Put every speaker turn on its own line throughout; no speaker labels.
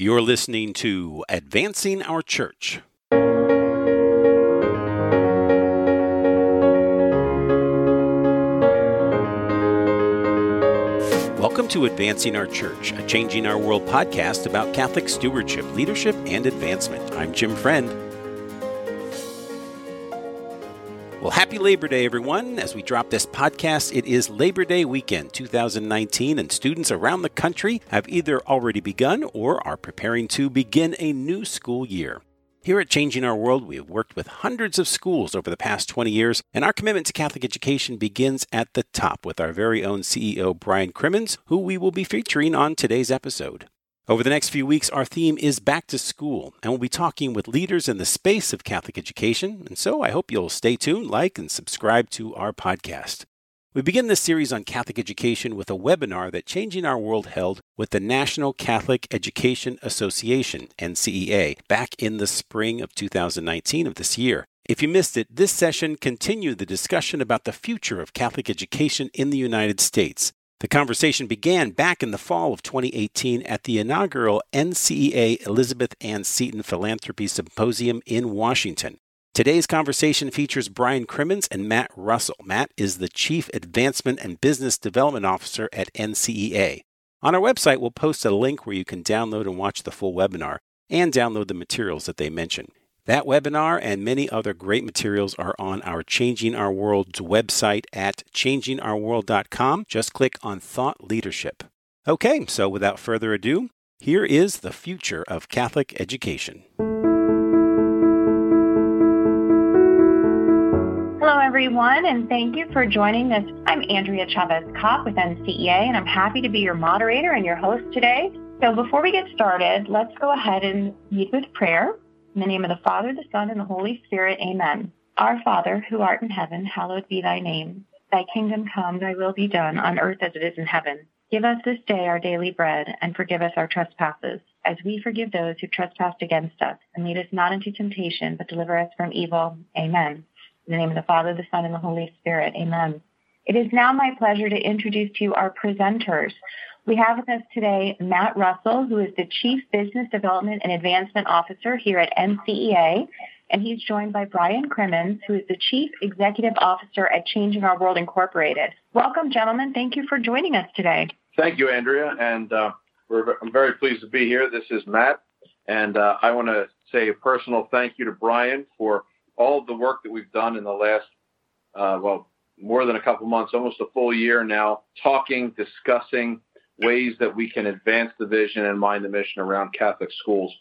You're listening to Advancing Our Church. Welcome to Advancing Our Church, a Changing Our World podcast about Catholic stewardship, leadership, and advancement. I'm Jim Friend. Well, happy Labor Day, everyone. As we drop this podcast, it is Labor Day weekend 2019, and students around the country have either already begun or are preparing to begin a new school year. Here at Changing Our World, we have worked with hundreds of schools over the past 20 years, and our commitment to Catholic education begins at the top with our very own CEO, Brian Crimmins, who we will be featuring on today's episode. Over the next few weeks, our theme is back to school, and we'll be talking with leaders in the space of Catholic education. And so I hope you'll stay tuned, like, and subscribe to our podcast. We begin this series on Catholic education with a webinar that Changing Our World held with the National Catholic Education Association, NCEA, back in the spring of 2019 of this year. If you missed it, this session continued the discussion about the future of Catholic education in the United States. The conversation began back in the fall of 2018 at the inaugural NCEA Elizabeth Ann Seton Philanthropy Symposium in Washington. Today's conversation features Brian Crimmins and Matt Russell. Matt is the Chief Advancement and Business Development Officer at NCEA. On our website, we'll post a link where you can download and watch the full webinar and download the materials that they mention. That webinar and many other great materials are on our Changing Our World's website at changingourworld.com. Just click on Thought Leadership. Okay, so without further ado, here is the future of Catholic education.
Hello, everyone, and thank you for joining us. I'm Andrea Chavez Kopp with NCEA, and I'm happy to be your moderator and your host today. So, before we get started, let's go ahead and meet with prayer. In the name of the Father, the Son, and the Holy Spirit, amen. Our Father, who art in heaven, hallowed be thy name. Thy kingdom come, thy will be done, on earth as it is in heaven. Give us this day our daily bread, and forgive us our trespasses, as we forgive those who trespass against us. And lead us not into temptation, but deliver us from evil. Amen. In the name of the Father, the Son, and the Holy Spirit. Amen. It is now my pleasure to introduce to you our presenters. We have with us today Matt Russell, who is the Chief Business Development and Advancement Officer here at NCEA, and he's joined by Brian Crimmins, who is the Chief Executive Officer at Changing Our World Incorporated. Welcome, gentlemen. Thank you for joining us today.
Thank you, Andrea, and uh, I'm very pleased to be here. This is Matt, and uh, I want to say a personal thank you to Brian for all of the work that we've done in the last, uh, well, more than a couple months, almost a full year now, talking, discussing ways that we can advance the vision and mind the mission around Catholic schools.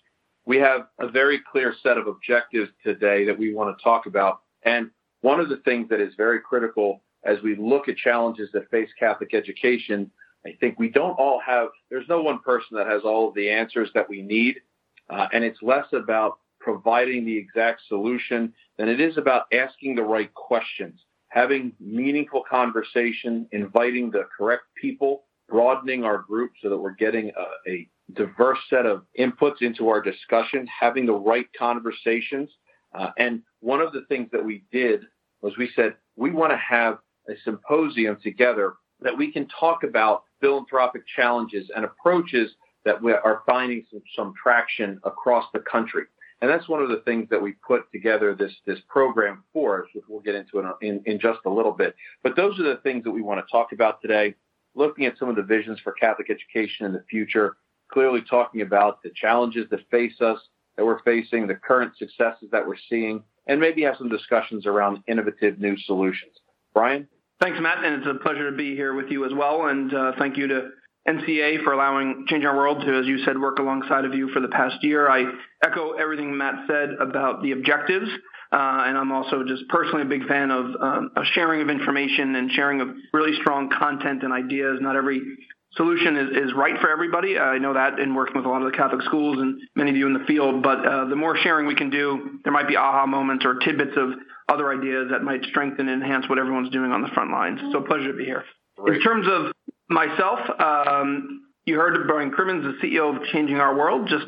We have a very clear set of objectives today that we want to talk about. And one of the things that is very critical as we look at challenges that face Catholic education, I think we don't all have, there's no one person that has all of the answers that we need. Uh, and it's less about providing the exact solution than it is about asking the right questions, having meaningful conversation, inviting the correct people broadening our group so that we're getting a, a diverse set of inputs into our discussion, having the right conversations. Uh, and one of the things that we did was we said, we want to have a symposium together that we can talk about philanthropic challenges and approaches that we are finding some, some traction across the country. And that's one of the things that we put together this, this program for, which we'll get into in, in, in just a little bit. But those are the things that we want to talk about today looking at some of the visions for Catholic education in the future, clearly talking about the challenges that face us, that we're facing, the current successes that we're seeing, and maybe have some discussions around innovative new solutions. Brian?
Thanks, Matt, and it's a pleasure to be here with you as well. And uh, thank you to NCA for allowing Change Our World to, as you said, work alongside of you for the past year. I echo everything Matt said about the objectives uh, and I'm also just personally a big fan of, um, of sharing of information and sharing of really strong content and ideas. Not every solution is, is right for everybody. I know that in working with a lot of the Catholic schools and many of you in the field. But uh, the more sharing we can do, there might be aha moments or tidbits of other ideas that might strengthen and enhance what everyone's doing on the front lines. So pleasure to be here. Great. In terms of myself, um, you heard Brian Crimmins, the CEO of Changing Our World, just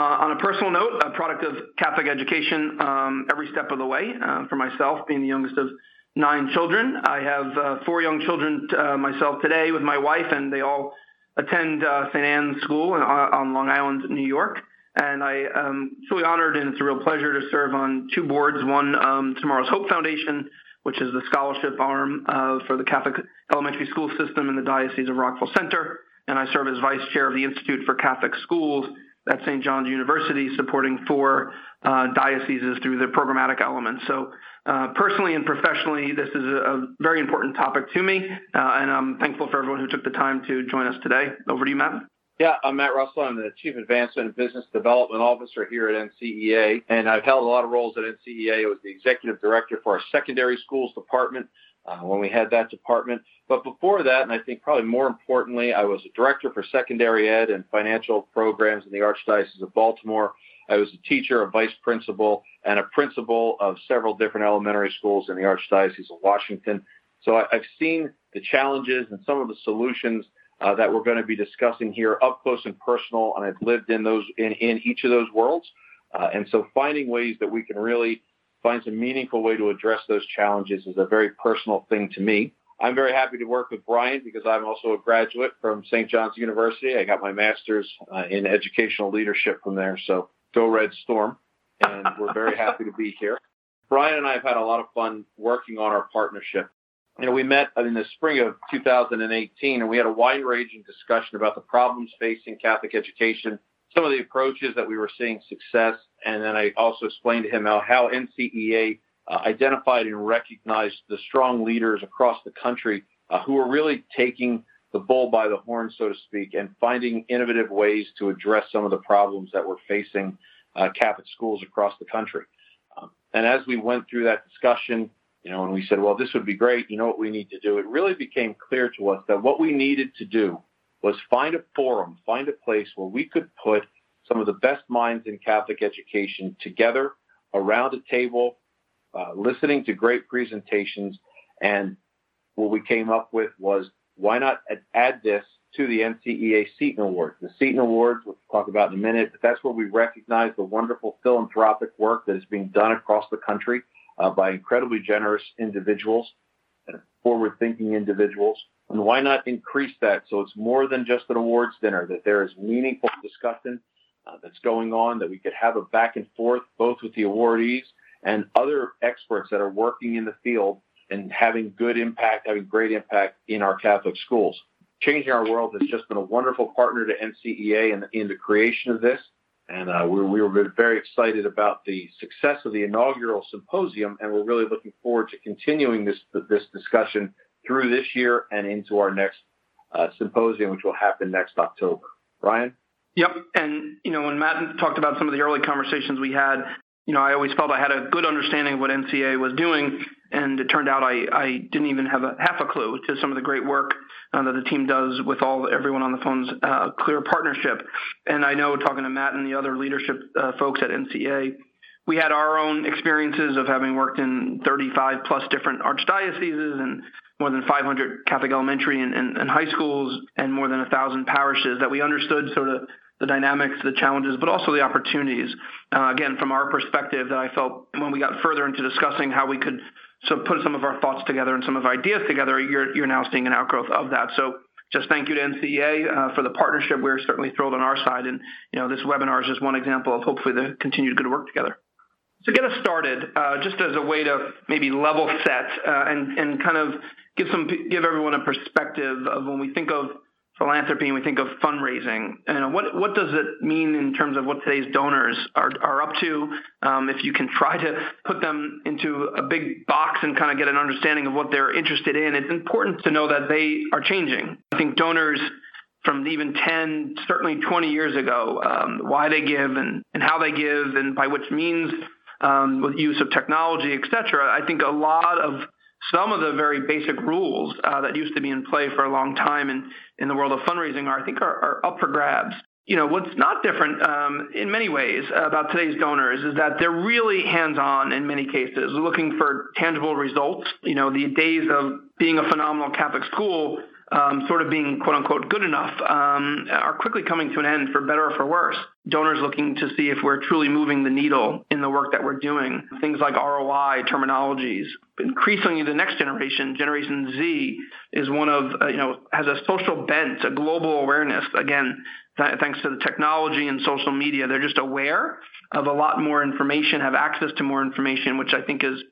on a personal note, a product of Catholic education um, every step of the way. Uh, for myself, being the youngest of nine children, I have uh, four young children uh, myself today with my wife, and they all attend uh, St. Anne's School on, on, Long Island, New York. And I am truly honored and it's a real pleasure to serve on two boards. One, um, Tomorrow's Hope Foundation, which is the scholarship arm uh, for the Catholic elementary school system in the Diocese of Rockville Centre. And I serve as vice chair of the Institute for Catholic Schools at St. John's University, supporting four uh, dioceses through the programmatic elements. So, uh, personally and professionally, this is a, a, very important topic to me, uh, and I'm thankful for everyone who took the time to join us today. Over to you, Matt.
Yeah, I'm Matt Russell. I'm the Chief Advancement and Business Development Officer here at NCEA, and I've held a lot of roles at NCEA. I was the Executive Director for our Secondary Schools Department uh, when we had that department. But before that, and I think probably more importantly, I was a Director for Secondary Ed and Financial Programs in the Archdiocese of Baltimore. I was a teacher, a vice principal, and a principal of several different elementary schools in the Archdiocese of Washington. So I, have seen the challenges and some of the solutions uh, that we're going to be discussing here up close and personal, and I've lived in those in, in each of those worlds. Uh, and so finding ways that we can really find some meaningful way to address those challenges is a very personal thing to me. I'm very happy to work with Brian because I'm also a graduate from St. John's University. I got my master's uh, in educational leadership from there. So Go Red Storm. And we're very happy to be here. Brian and I have had a lot of fun working on our partnership. You know, we met in the spring of 2018 and we had a wide ranging discussion about the problems facing Catholic education, some of the approaches that we were seeing success. And then I also explained to him how, how NCEA uh, identified and recognized the strong leaders across the country uh, who are really taking the bull by the horn, so to speak, and finding innovative ways to address some of the problems that we're facing uh, Catholic schools across the country. Um, and as we went through that discussion, you know, and we said, well, this would be great. You know what we need to do? It really became clear to us that what we needed to do was find a forum, find a place where we could put some of the best minds in Catholic education together around a table, uh, listening to great presentations. And what we came up with was why not add this to the NCEA Seton Awards? The Seton Awards, we'll talk about in a minute, but that's where we recognize the wonderful philanthropic work that is being done across the country uh, by incredibly generous individuals and forward-thinking individuals. And why not increase that so it's more than just an awards dinner, that there is meaningful discussion uh, that's going on, that we could have a back and forth both with the awardees and other experts that are working in the field and having good impact, having great impact in our Catholic schools. Changing Our World has just been a wonderful partner to NCEA in, in the creation of this. And uh, we, we were very excited about the success of the inaugural symposium, and we're really looking forward to continuing this this discussion through this year and into our next uh, symposium, which will happen next October. Brian?
Yep. And, you know, when Matt talked about some of the early conversations we had, you know, I always felt I had a good understanding of what NCA was doing, and it turned out I, I didn't even have a half a clue to some of the great work uh, that the team does with all everyone on the phone's uh, clear partnership. And I know talking to Matt and the other leadership uh, folks at NCA, we had our own experiences of having worked in 35 plus different archdioceses and more than 500 Catholic elementary and, and, and high schools and more than a thousand parishes that we understood sort of the dynamics, the challenges, but also the opportunities. Uh, again, from our perspective, that I felt when we got further into discussing how we could so put some of our thoughts together and some of our ideas together, you're, you're now seeing an outgrowth of that. So just thank you to NCEA uh, for the partnership. We're certainly thrilled on our side. And, you know, this webinar is just one example of hopefully the continued good work together. So get us started, uh, just as a way to maybe level set uh, and, and kind of give some give everyone a perspective of when we think of philanthropy and we think of fundraising. Know, what what does it mean in terms of what today's donors are are up to? Um, if you can try to put them into a big box and kind of get an understanding of what they're interested in, it's important to know that they are changing. I think donors from even 10, certainly 20 years ago, um, why they give and, and how they give and by which means um, with use of technology, et cetera. I think a lot of some of the very basic rules uh, that used to be in play for a long time in, in the world of fundraising are, I think, are, are up for grabs. You know, what's not different um, in many ways about today's donors is that they're really hands-on in many cases, looking for tangible results. You know, the days of being a phenomenal Catholic school um, sort of being quote unquote good enough um, are quickly coming to an end for better or for worse. Donors looking to see if we're truly moving the needle in the work that we're doing. Things like ROI, terminologies. Increasingly, the next generation, Generation Z, is one of, uh, you know, has a social bent, a global awareness. Again, th- thanks to the technology and social media, they're just aware of a lot more information, have access to more information, which I think is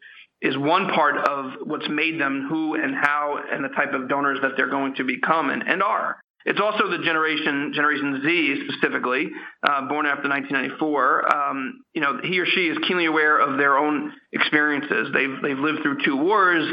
is one part of what's made them who and how and the type of donors that they're going to become and, and are. It's also the generation, Generation Z specifically, uh, born after 1994. Um, you know, he or she is keenly aware of their own experiences. They've they've lived through two wars.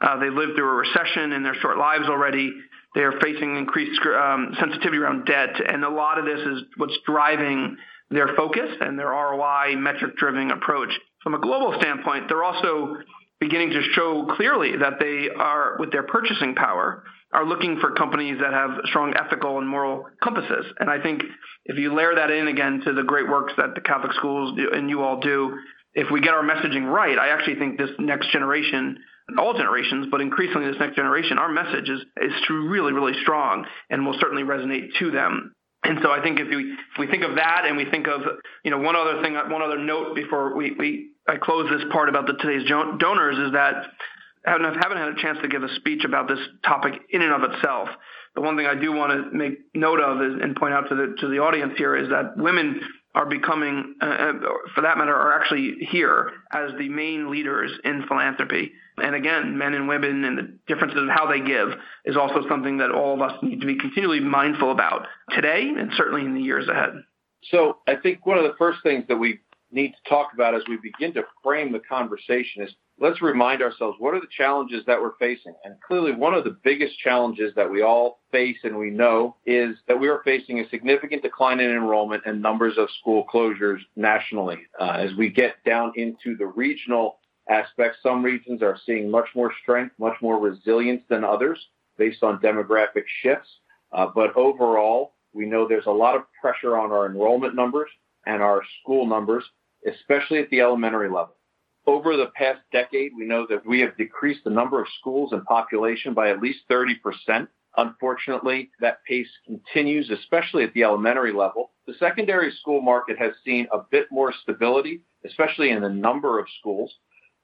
Uh, they've lived through a recession in their short lives already. They are facing increased um, sensitivity around debt, and a lot of this is what's driving their focus and their ROI metric-driven approach. From a global standpoint, they're also beginning to show clearly that they are, with their purchasing power, are looking for companies that have strong ethical and moral compasses. And I think if you layer that in again to the great works that the Catholic schools and you all do, if we get our messaging right, I actually think this next generation, all generations, but increasingly this next generation, our message is, is really, really strong and will certainly resonate to them. And so I think if we if we think of that and we think of you know one other thing, one other note before we, we I close this part about the today's donors is that I haven't, had a chance to give a speech about this topic in and of itself. The one thing I do want to make note of is, and point out to the to the audience here is that women are becoming, uh, uh, for that matter, are actually here as the main leaders in philanthropy. And again, men and women and the differences of how they give is also something that all of us need to be continually mindful about today and certainly in the years ahead.
So I think one of the first things that we need to talk about as we begin to frame the conversation is let's remind ourselves what are the challenges that we're facing. And clearly, one of the biggest challenges that we all face and we know is that we are facing a significant decline in enrollment and numbers of school closures nationally. Uh, as we get down into the regional aspects, some regions are seeing much more strength, much more resilience than others based on demographic shifts. Uh, but overall, we know there's a lot of pressure on our enrollment numbers and our school numbers, especially at the elementary level. Over the past decade, we know that we have decreased the number of schools and population by at least 30%. Unfortunately, that pace continues, especially at the elementary level. The secondary school market has seen a bit more stability, especially in the number of schools.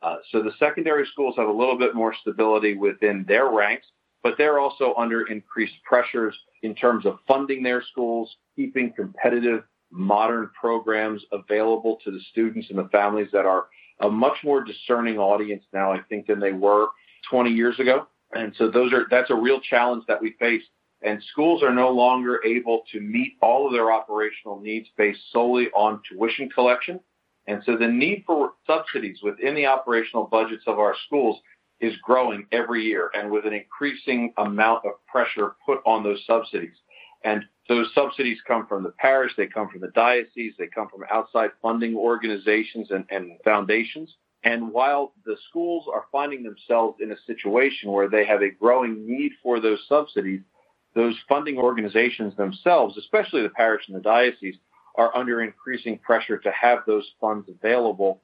Uh, so the secondary schools have a little bit more stability within their ranks, but they're also under increased pressures in terms of funding their schools, keeping competitive modern programs available to the students and the families that are a much more discerning audience now, I think, than they were 20 years ago. And so those are that's a real challenge that we face. And schools are no longer able to meet all of their operational needs based solely on tuition collection. And so the need for subsidies within the operational budgets of our schools is growing every year and with an increasing amount of pressure put on those subsidies. And those subsidies come from the parish, they come from the diocese, they come from outside funding organizations and, and foundations. And while the schools are finding themselves in a situation where they have a growing need for those subsidies, those funding organizations themselves, especially the parish and the diocese, are under increasing pressure to have those funds available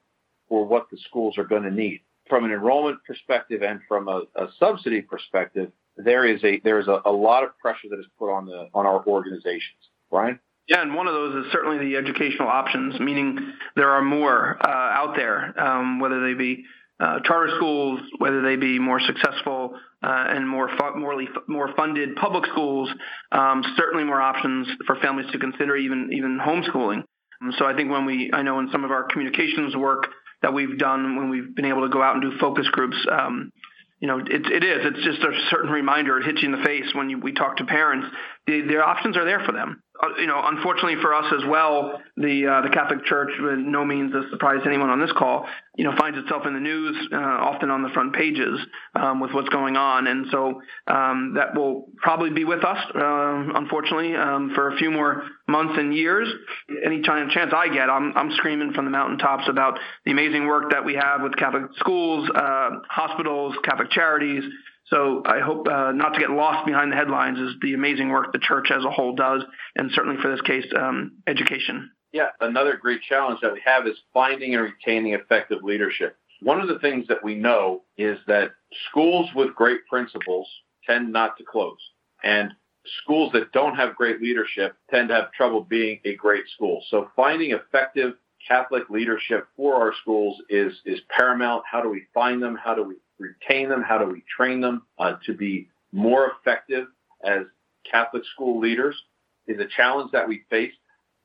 for what the schools are going to need. From an enrollment perspective and from a, a subsidy perspective, there is a there is a, a lot of pressure that is put on the on our organizations. Brian.
Yeah, and one of those is certainly the educational options, meaning there are more uh, out there, um, whether they be uh, charter schools, whether they be more successful uh, and more fu- more, more funded public schools, um, certainly more options for families to consider, even even homeschooling. Um, so I think when we, I know in some of our communications work that we've done, when we've been able to go out and do focus groups, um, you know, it, it is. It's just a certain reminder. It hits you in the face when you, we talk to parents. The, their options are there for them. Uh, you know, unfortunately for us as well, the uh, the Catholic Church, with no means a surprise to anyone on this call, you know, finds itself in the news, uh, often on the front pages, um, with what's going on, and so um, that will probably be with us, uh, unfortunately, um, for a few more months and years. Any chance I get, I'm I'm screaming from the mountaintops about the amazing work that we have with Catholic schools, uh, hospitals, Catholic charities, so I hope uh, not to get lost behind the headlines is the amazing work the church as a whole does, and certainly for this case, um, education.
Yeah, another great challenge that we have is finding and retaining effective leadership. One of the things that we know is that schools with great principals tend not to close. And schools that don't have great leadership tend to have trouble being a great school. So finding effective Catholic leadership for our schools is, is paramount. How do we find them? How do we retain them? How do we train them uh, to be more effective as Catholic school leaders is a challenge that we face.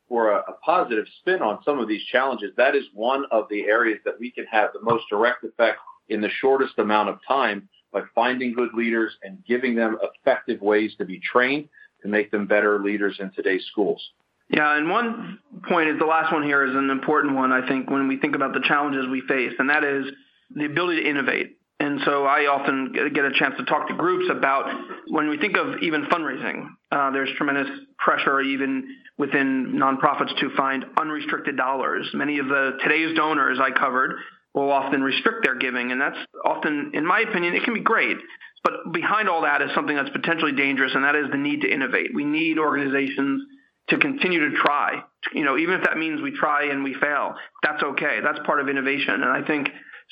For a, a positive spin on some of these challenges, that is one of the areas that we can have the most direct effect in the shortest amount of time by finding good leaders and giving them effective ways to be trained to make them better leaders in today's schools.
Yeah, and one point is the last one here is an important one, I think, when we think about the challenges we face, and that is the ability to innovate. And so I often get a chance to talk to groups about when we think of even fundraising, uh, there's tremendous pressure even within nonprofits to find unrestricted dollars. Many of the today's donors I covered will often restrict their giving. And that's often, in my opinion, it can be great. But behind all that is something that's potentially dangerous, and that is the need to innovate. We need organizations to continue to try. You know, even if that means we try and we fail, that's okay. That's part of innovation. And I think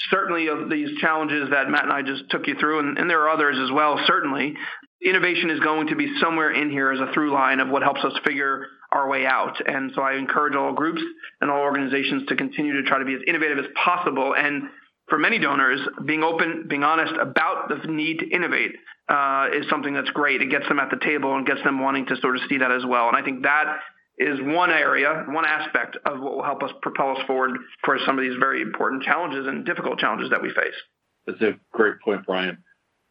certainly of these challenges that Matt and I just took you through, and, and there are others as well, certainly, innovation is going to be somewhere in here as a through line of what helps us figure our way out. And so I encourage all groups and all organizations to continue to try to be as innovative as possible. And for many donors, being open, being honest about the need to innovate uh, is something that's great. It gets them at the table and gets them wanting to sort of see that as well. And I think that is one area, one aspect of what will help us propel us forward for some of these very important challenges and difficult challenges that we face.
That's a great point, Brian.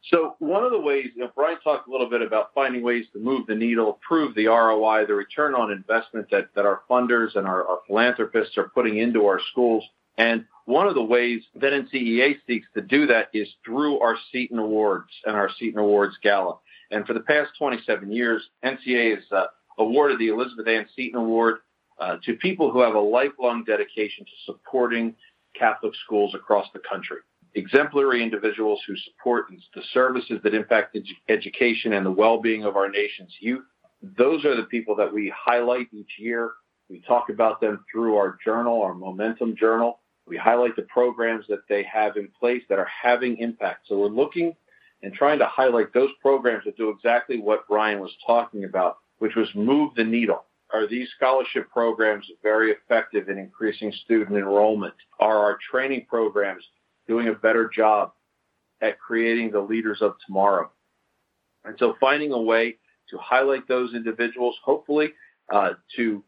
So one of the ways, you know, Brian talked a little bit about finding ways to move the needle, prove the ROI, the return on investment that, that our funders and our, our philanthropists are putting into our schools. And one of the ways that NCEA seeks to do that is through our Seton Awards and our Seton Awards Gala. And for the past 27 years, NCEA has uh, awarded the Elizabeth Ann Seton Award uh, to people who have a lifelong dedication to supporting Catholic schools across the country exemplary individuals who support the services that impact edu- education and the well-being of our nation's youth. Those are the people that we highlight each year. We talk about them through our journal, our momentum journal. We highlight the programs that they have in place that are having impact. So we're looking and trying to highlight those programs that do exactly what Brian was talking about, which was move the needle. Are these scholarship programs very effective in increasing student enrollment? Are our training programs doing a better job at creating the leaders of tomorrow. And so finding a way to highlight those individuals, hopefully uh, to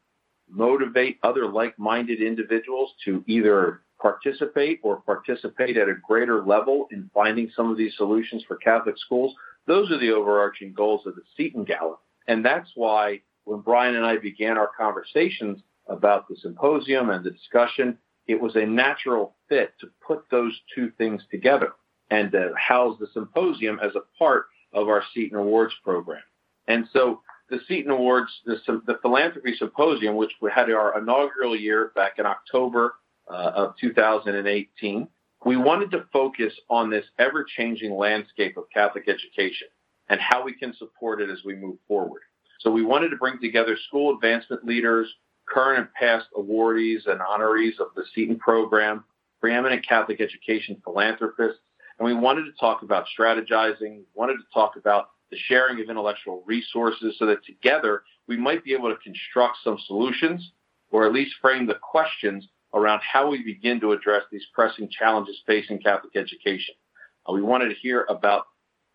motivate other like-minded individuals to either participate or participate at a greater level in finding some of these solutions for Catholic schools. Those are the overarching goals of the Seton Gala. And that's why when Brian and I began our conversations about the symposium and the discussion, it was a natural fit to put those two things together and to house the symposium as a part of our Seton Awards program. And so the Seton Awards, the, the Philanthropy Symposium, which we had our inaugural year back in October uh, of 2018, we wanted to focus on this ever changing landscape of Catholic education and how we can support it as we move forward. So we wanted to bring together school advancement leaders, current and past awardees and honorees of the Seton program, preeminent Catholic education philanthropists, and we wanted to talk about strategizing, wanted to talk about the sharing of intellectual resources so that together we might be able to construct some solutions or at least frame the questions around how we begin to address these pressing challenges facing Catholic education. Uh, we wanted to hear about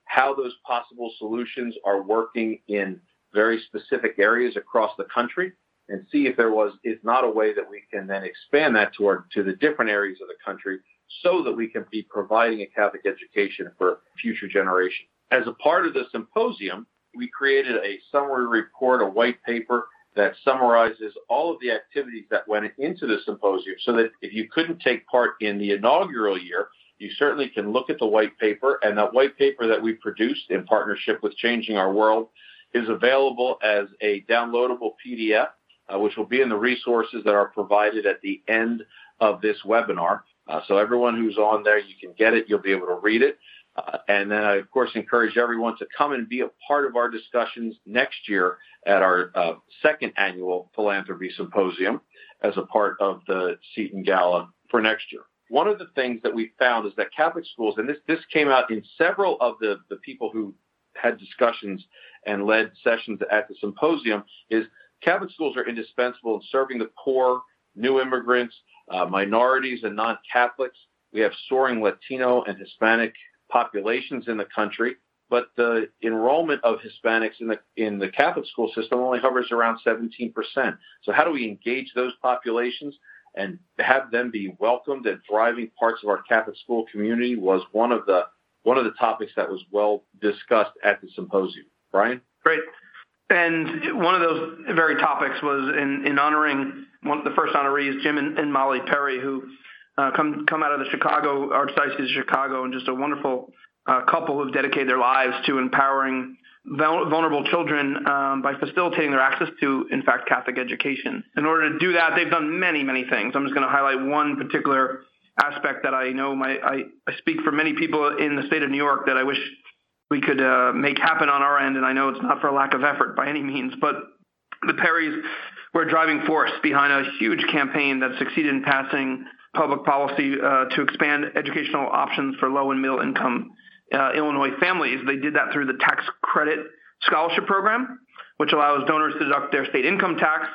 how those possible solutions are working in very specific areas across the country and see if there was is not a way that we can then expand that to to the different areas of the country so that we can be providing a Catholic education for future generations. As a part of the symposium, we created a summary report, a white paper that summarizes all of the activities that went into the symposium so that if you couldn't take part in the inaugural year, you certainly can look at the white paper and that white paper that we produced in partnership with Changing Our World is available as a downloadable PDF uh, which will be in the resources that are provided at the end of this webinar. Uh, so everyone who's on there, you can get it. You'll be able to read it. Uh, and then I, of course, encourage everyone to come and be a part of our discussions next year at our uh, second annual philanthropy symposium as a part of the Seton Gala for next year. One of the things that we found is that Catholic schools, and this, this came out in several of the, the people who had discussions and led sessions at the symposium is Catholic schools are indispensable in serving the poor, new immigrants, uh, minorities, and non-Catholics. We have soaring Latino and Hispanic populations in the country, but the enrollment of Hispanics in the in the Catholic school system only hovers around 17%. So how do we engage those populations and have them be welcomed and thriving parts of our Catholic school community was one of the one of the topics that was well discussed at the symposium. Brian?
Great. And one of those very topics was in, in honoring one of the first honorees, Jim and, and Molly Perry, who uh, come come out of the Chicago Archdiocese of Chicago, and just a wonderful uh, couple who've dedicated their lives to empowering vulnerable children um, by facilitating their access to, in fact, Catholic education. In order to do that, they've done many, many things. I'm just going to highlight one particular aspect that I know my I, I speak for many people in the state of New York that I wish we could uh, make happen on our end. And I know it's not for lack of effort by any means, but the Perrys were a driving force behind a huge campaign that succeeded in passing public policy uh, to expand educational options for low and middle income uh, Illinois families. They did that through the tax credit scholarship program, which allows donors to deduct their state income tax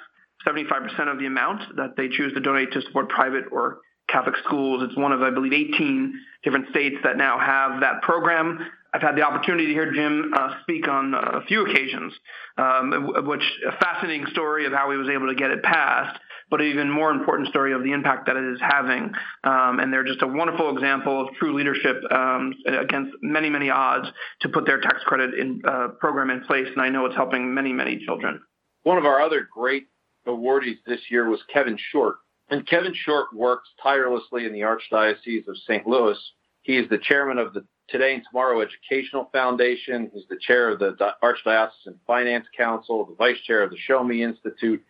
75% of the amount that they choose to donate to support private or Catholic schools. It's one of, I believe, 18 different states that now have that program. I've had the opportunity to hear Jim uh, speak on a few occasions, um, which a fascinating story of how he was able to get it passed, but an even more important story of the impact that it is having. Um, and they're just a wonderful example of true leadership um, against many, many odds to put their tax credit in, uh, program in place. And I know it's helping many, many children.
One of our other great awardees this year was Kevin Short. And Kevin Short works tirelessly in the Archdiocese of St. Louis. He is the chairman of the Today and Tomorrow Educational Foundation. He's the chair of the Archdiocesan Finance Council, the vice chair of the Show Me Institute.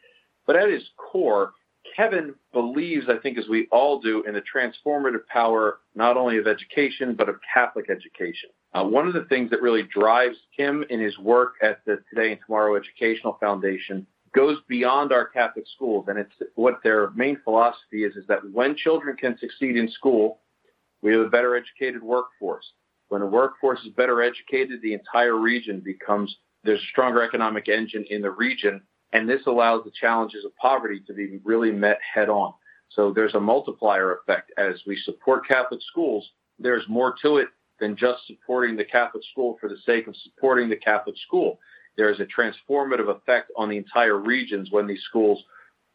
But at his core, Kevin believes, I think, as we all do, in the transformative power not only of education, but of Catholic education. Uh, one of the things that really drives him in his work at the Today and Tomorrow Educational Foundation goes beyond our Catholic schools. And it's what their main philosophy is, is that when children can succeed in school, we have a better educated workforce. When a workforce is better educated, the entire region becomes, there's a stronger economic engine in the region. And this allows the challenges of poverty to be really met head on. So there's a multiplier effect. As we support Catholic schools, there's more to it than just supporting the Catholic school for the sake of supporting the Catholic school. There is a transformative effect on the entire regions when these schools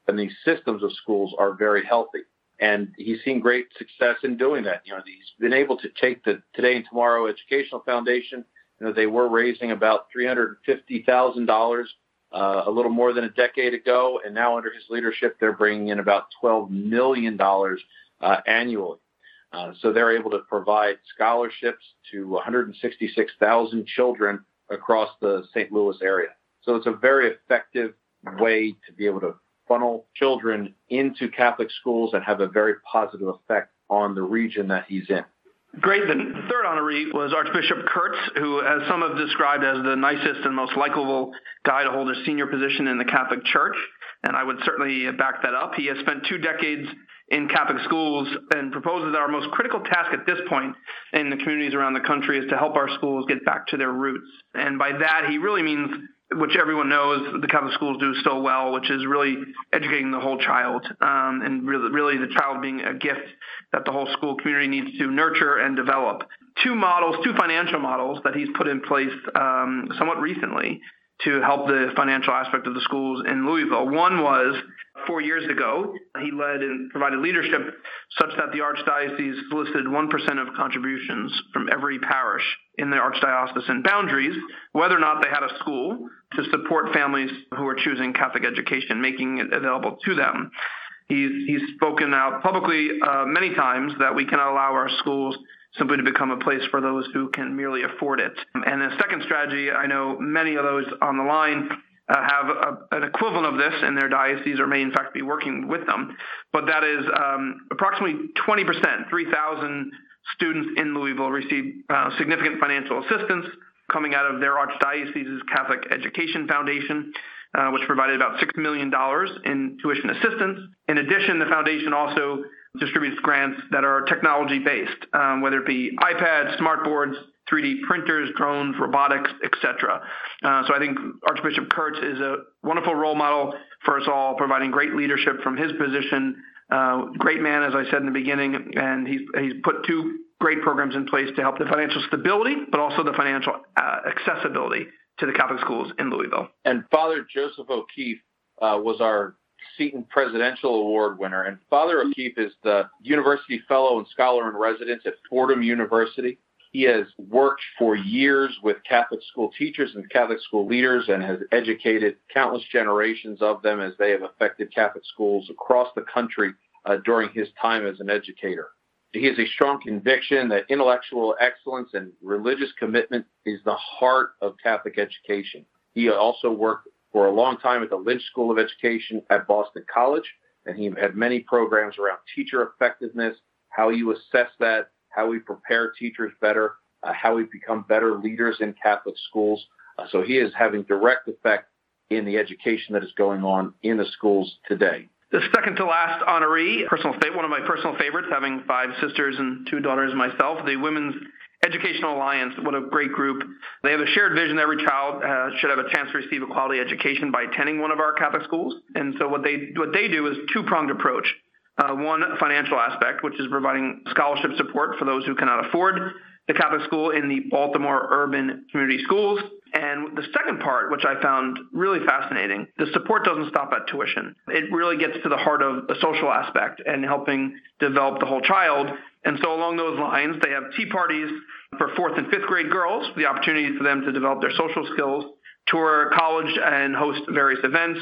and these systems of schools are very healthy and he's seen great success in doing that. You know, he's been able to take the Today and Tomorrow Educational Foundation. You know, they were raising about three hundred fifty thousand uh, a little more than a decade ago, and now under his leadership, they're bringing in about twelve million dollars uh, annually. Uh, so they're able to provide scholarships to 166,000 children across the St. Louis area. So it's a very effective way to be able to funnel children into Catholic schools and have a very positive effect on the region that he's in.
Great. The third honoree was Archbishop Kurtz, who, as some have described as the nicest and most likable guy to hold a senior position in the Catholic Church. And I would certainly back that up. He has spent two decades in Catholic schools and proposes that our most critical task at this point in the communities around the country is to help our schools get back to their roots. And by that, he really means which everyone knows the Catholic schools do so well, which is really educating the whole child, um, and really, really the child being a gift that the whole school community needs to nurture and develop. Two models, two financial models that he's put in place um, somewhat recently to help the financial aspect of the schools in Louisville. One was four years ago, he led and provided leadership such that the Archdiocese solicited 1% of contributions from every parish in the Archdiocesan boundaries, whether or not they had a school, to support families who are choosing Catholic education, making it available to them. He's, he's spoken out publicly uh, many times that we cannot allow our schools simply to become a place for those who can merely afford it. And the second strategy, I know many of those on the line uh, have a, an equivalent of this in their diocese or may in fact be working with them. But that is um, approximately 20%, 3,000 students in Louisville receive uh, significant financial assistance coming out of their archdiocese's Catholic Education Foundation. Uh, which provided about $6 million in tuition assistance. In addition, the foundation also distributes grants that are technology based, um, whether it be iPads, smartboards, 3D printers, drones, robotics, etc. Uh, so I think Archbishop Kurtz is a wonderful role model for us all, providing great leadership from his position. Uh, great man, as I said in the beginning, and he's he's put two great programs in place to help the financial stability, but also the financial uh, accessibility to the Catholic schools in Louisville.
And Father Joseph O'Keefe uh, was our Seton Presidential Award winner. And Father O'Keefe is the University Fellow and Scholar in Residence at Fordham University. He has worked for years with Catholic school teachers and Catholic school leaders and has educated countless generations of them as they have affected Catholic schools across the country uh, during his time as an educator. He has a strong conviction that intellectual excellence and religious commitment is the heart of Catholic education. He also worked for a long time at the Lynch School of Education at Boston College, and he had many programs around teacher effectiveness, how you assess that, how we prepare teachers better, uh, how we become better leaders in Catholic schools. Uh, so he is having direct effect in the education that is going on in the schools today.
The second to last honoree, personal one of my personal favorites, having five sisters and two daughters myself, the Women's Educational Alliance. What a great group! They have a shared vision that every child uh, should have a chance to receive a quality education by attending one of our Catholic schools. And so what they what they do is two pronged approach. Uh, one financial aspect, which is providing scholarship support for those who cannot afford the Catholic school in the Baltimore urban community schools. And the second part, which I found really fascinating, the support doesn't stop at tuition. It really gets to the heart of the social aspect and helping develop the whole child. And so along those lines, they have tea parties for fourth and fifth grade girls, the opportunity for them to develop their social skills, tour college and host various events.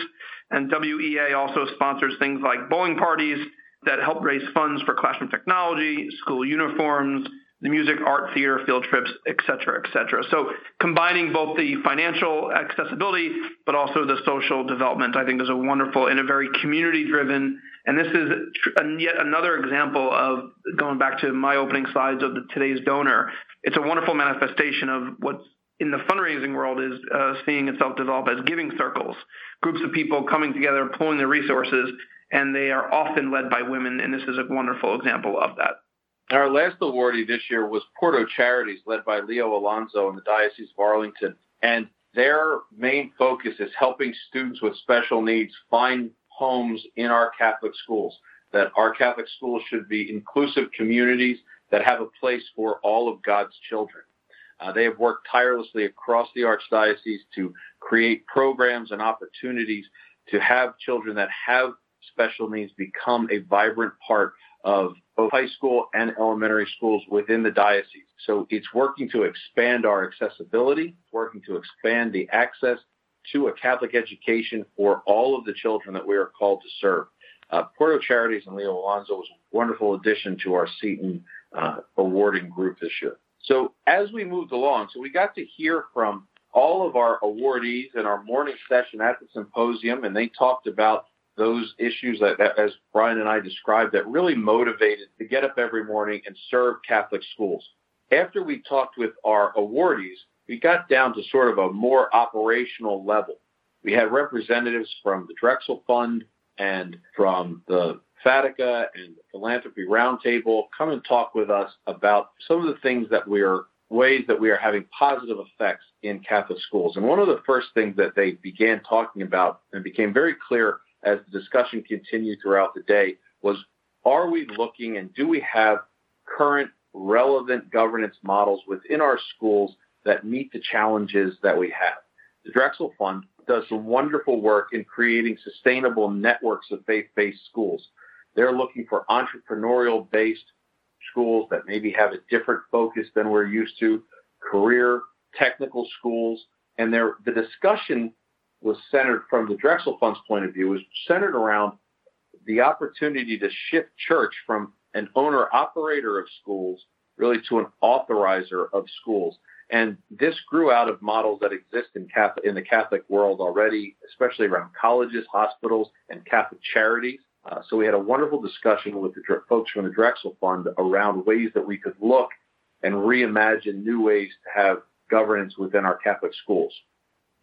And WEA also sponsors things like bowling parties that help raise funds for classroom technology, school uniforms, the music, art, theater, field trips, et cetera, et cetera. So combining both the financial accessibility, but also the social development, I think is a wonderful and a very community driven. And this is yet another example of going back to my opening slides of the, today's donor. It's a wonderful manifestation of what's in the fundraising world is uh, seeing itself develop as giving circles, groups of people coming together, pulling their resources, and they are often led by women. And this is a wonderful example of that.
Our last awardee this year was Porto Charities, led by Leo Alonso in the Diocese of Arlington. And their main focus is helping students with special needs find homes in our Catholic schools. That our Catholic schools should be inclusive communities that have a place for all of God's children. Uh, they have worked tirelessly across the Archdiocese to create programs and opportunities to have children that have special needs become a vibrant part of both high school and elementary schools within the diocese. So it's working to expand our accessibility, working to expand the access to a Catholic education for all of the children that we are called to serve. Uh, Porto Charities and Leo Alonso was a wonderful addition to our Seton uh, awarding group this year. So as we moved along, so we got to hear from all of our awardees in our morning session at the symposium, and they talked about those issues that, that, as Brian and I described, that really motivated to get up every morning and serve Catholic schools. After we talked with our awardees, we got down to sort of a more operational level. We had representatives from the Drexel Fund and from the FADICA and the Philanthropy Roundtable come and talk with us about some of the things that we are ways that we are having positive effects in Catholic schools. And one of the first things that they began talking about and became very clear as the discussion continued throughout the day was are we looking and do we have current relevant governance models within our schools that meet the challenges that we have? The Drexel Fund does some wonderful work in creating sustainable networks of faith-based schools. They're looking for entrepreneurial-based schools that maybe have a different focus than we're used to, career technical schools, and the discussion was centered from the Drexel Fund's point of view was centered around the opportunity to shift church from an owner operator of schools really to an authorizer of schools. And this grew out of models that exist in Catholic, in the Catholic world already, especially around colleges, hospitals, and Catholic charities. Uh, so we had a wonderful discussion with the folks from the Drexel Fund around ways that we could look and reimagine new ways to have governance within our Catholic schools.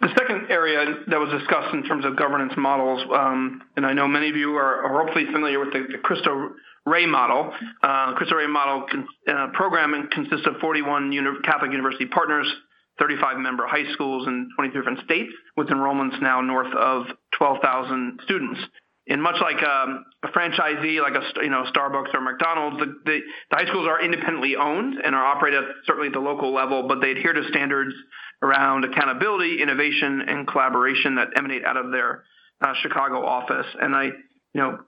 The second area that was discussed in terms of governance models, um, and I know many of you are, are hopefully familiar with the, the Cristo Rey model. Uh, Cristo Rey model con- uh, program consists of 41 uni- Catholic University partners, 35 member high schools in 23 different states, with enrollments now north of 12,000 students. And much like um, a franchisee, like a you know Starbucks or McDonald's, the, the, the high schools are independently owned and are operated certainly at the local level, but they adhere to standards around accountability, innovation, and collaboration that emanate out of their uh, Chicago office. And I you know,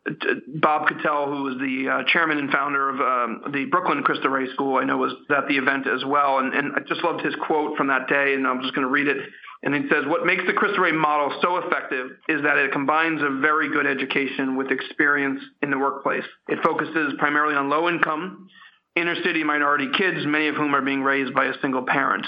Bob Catell, who was the uh, chairman and founder of um, the Brooklyn Cristo Rey School, I know was at the event as well. And, and I just loved his quote from that day, and I'm just going to read it. And he says, What makes the Cristo Rey model so effective is that it combines a very good education with experience in the workplace. It focuses primarily on low income, inner city minority kids, many of whom are being raised by a single parent.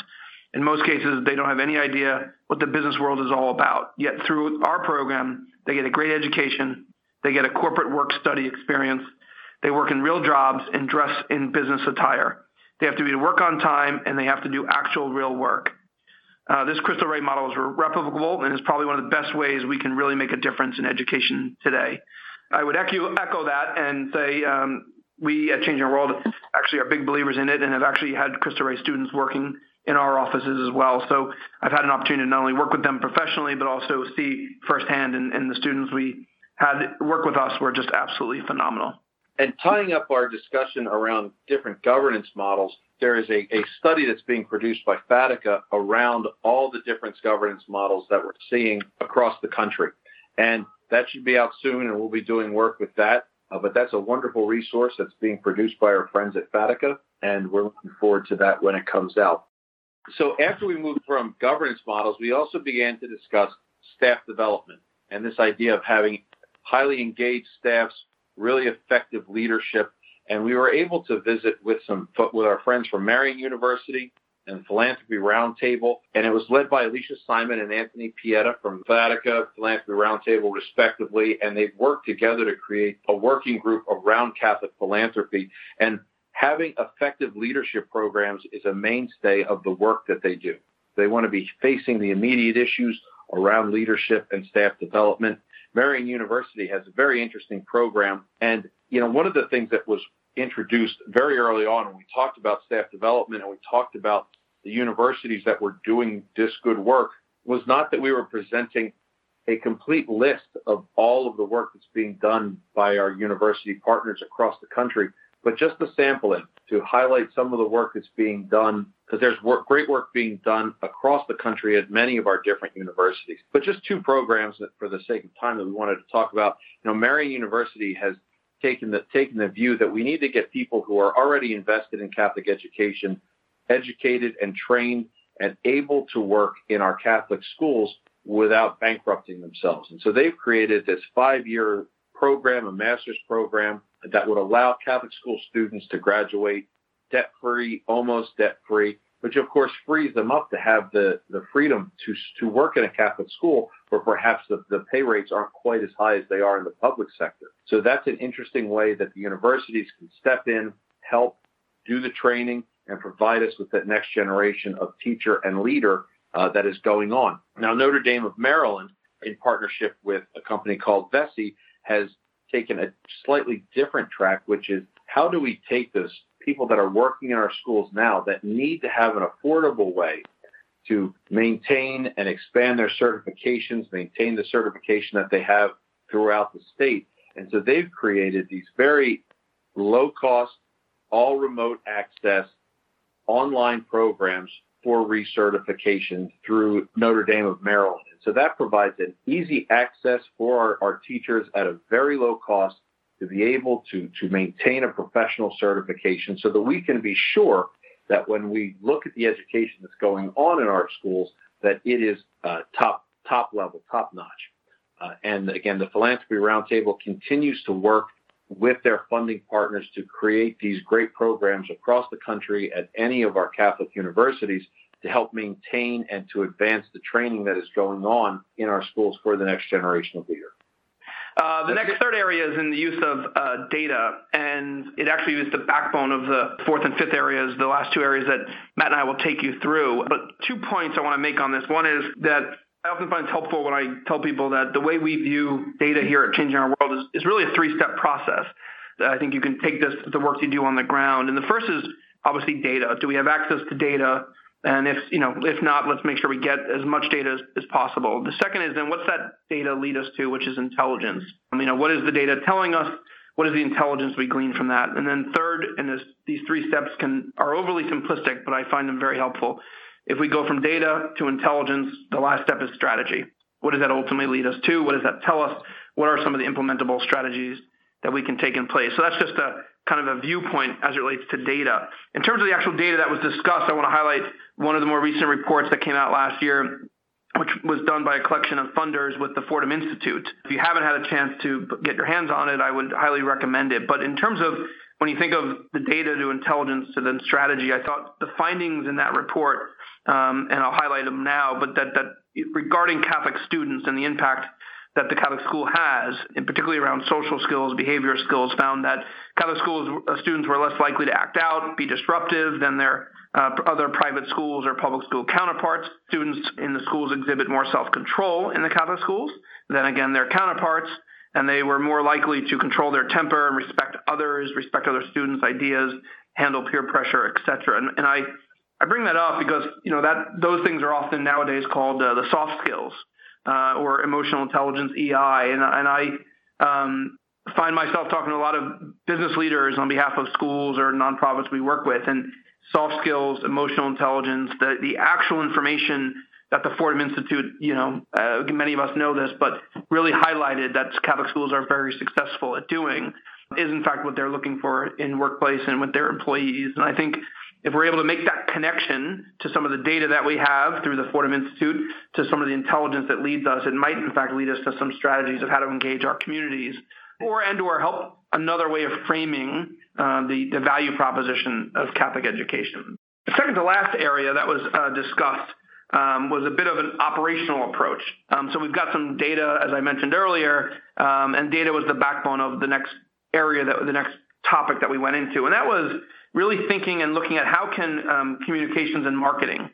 In most cases, they don't have any idea what the business world is all about. Yet through our program, they get a great education they get a corporate work study experience. They work in real jobs and dress in business attire. They have to be to work on time and they have to do actual real work. Uh, this Cristo Rey model is replicable and is probably one of the best ways we can really make a difference in education today. I would echo, echo that and say um, we at Changing Our World actually are big believers in it and have actually had Cristo Rey students working in our offices as well. So I've had an opportunity to not only work with them professionally, but also see firsthand And, in the students we had work with us were just absolutely phenomenal.
And tying up our discussion around different governance models, there is a, a study that's being produced by FADICA around all the different governance models that we're seeing across the country. And that should be out soon, and we'll be doing work with that. Uh, but that's a wonderful resource that's being produced by our friends at FADICA, and we're looking forward to that when it comes out. So after we moved from governance models, we also began to discuss staff development and this idea of having highly engaged staffs, really effective leadership. And we were able to visit with some with our friends from Marian University and Philanthropy Roundtable, and it was led by Alicia Simon and Anthony Pieta from FADICA Philanthropy Roundtable, respectively. And they've worked together to create a working group around Catholic philanthropy. And having effective leadership programs is a mainstay of the work that they do. They want to be facing the immediate issues around leadership and staff development. Marian University has a very interesting program. And, you know, one of the things that was introduced very early on when we talked about staff development and we talked about the universities that were doing this good work was not that we were presenting a complete list of all of the work that's being done by our university partners across the country, but just the sampling to highlight some of the work that's being done because there's work, great work being done across the country at many of our different universities. But just two programs that, for the sake of time, that we wanted to talk about. You know, Marian University has taken the taken the view that we need to get people who are already invested in Catholic education, educated and trained and able to work in our Catholic schools without bankrupting themselves. And so they've created this five-year program, a master's program that would allow Catholic school students to graduate debt free, almost debt free, which of course frees them up to have the, the freedom to, to work in a Catholic school where perhaps the, the pay rates aren't quite as high as they are in the public sector. So that's an interesting way that the universities can step in, help, do the training, and provide us with that next generation of teacher and leader uh, that is going on. Now, Notre Dame of Maryland, in partnership with a company called Vesey, has taken a slightly different track, which is how do we take those people that are working in our schools now that need to have an affordable way to maintain and expand their certifications, maintain the certification that they have throughout the state. And so they've created these very low cost, all remote access online programs for recertification through Notre Dame of Maryland. And so that provides an easy access for our, our teachers at a very low cost to be able to, to maintain a professional certification so that we can be sure that when we look at the education that's going on in our schools, that it is uh, top top level, top notch. Uh, and again, the Philanthropy Roundtable continues to work with their funding partners to create these great programs across the country at any of our Catholic universities to help maintain and to advance the training that is going on in our schools for the next generation of leaders.
Uh, the next third area is in the use of uh, data, and it actually is the backbone of the fourth and fifth areas, the last two areas that Matt and I will take you through. But two points I want to make on this. One is that I often find it's helpful when I tell people that the way we view data here at Changing Our World is, is really a three-step process. I think you can take this the work you do on the ground. And the first is obviously data. Do we have access to data? And if you know, if not, let's make sure we get as much data as, as possible. The second is then what's that data lead us to, which is intelligence. I mean, you know, what is the data telling us? What is the intelligence we glean from that? And then third, and this, these three steps can are overly simplistic, but I find them very helpful. If we go from data to intelligence, the last step is strategy. What does that ultimately lead us to? What does that tell us? What are some of the implementable strategies that we can take in place? So that's just a kind of a viewpoint as it relates to data. In terms of the actual data that was discussed, I want to highlight one of the more recent reports that came out last year, which was done by a collection of funders with the Fordham Institute. If you haven't had a chance to get your hands on it, I would highly recommend it. But in terms of when you think of the data to intelligence to then strategy, I thought the findings in that report, um, and I'll highlight them now, but that, that regarding Catholic students and the impact that the Catholic school has, and particularly around social skills, behavior skills, found that Catholic schools uh, students were less likely to act out, be disruptive than their uh, other private schools or public school counterparts. Students in the schools exhibit more self-control in the Catholic schools than again their counterparts, and they were more likely to control their temper and respect others, respect other students' ideas, handle peer pressure, etc. And, and I I bring that up because you know that those things are often nowadays called uh, the soft skills uh, or emotional intelligence EI, and, and I um, find myself talking to a lot of business leaders on behalf of schools or nonprofits we work with, and soft skills, emotional intelligence, the the actual information that the Fordham Institute, you know, uh, many of us know this, but really highlighted that Catholic schools are very successful at doing is in fact what they're looking for in workplace and with their employees. And I think if we're able to make that connection to some of the data that we have through the Fordham Institute, to some of the intelligence that leads us, it might in fact lead us to some strategies of how to engage our communities, or and or help another way of framing uh, the the value proposition of Catholic education. The second to last area that was uh, discussed um, was a bit of an operational approach. Um, so we've got some data, as I mentioned earlier, um, and data was the backbone of the next area that the next topic that we went into, and that was really thinking and looking at how can um, communications and marketing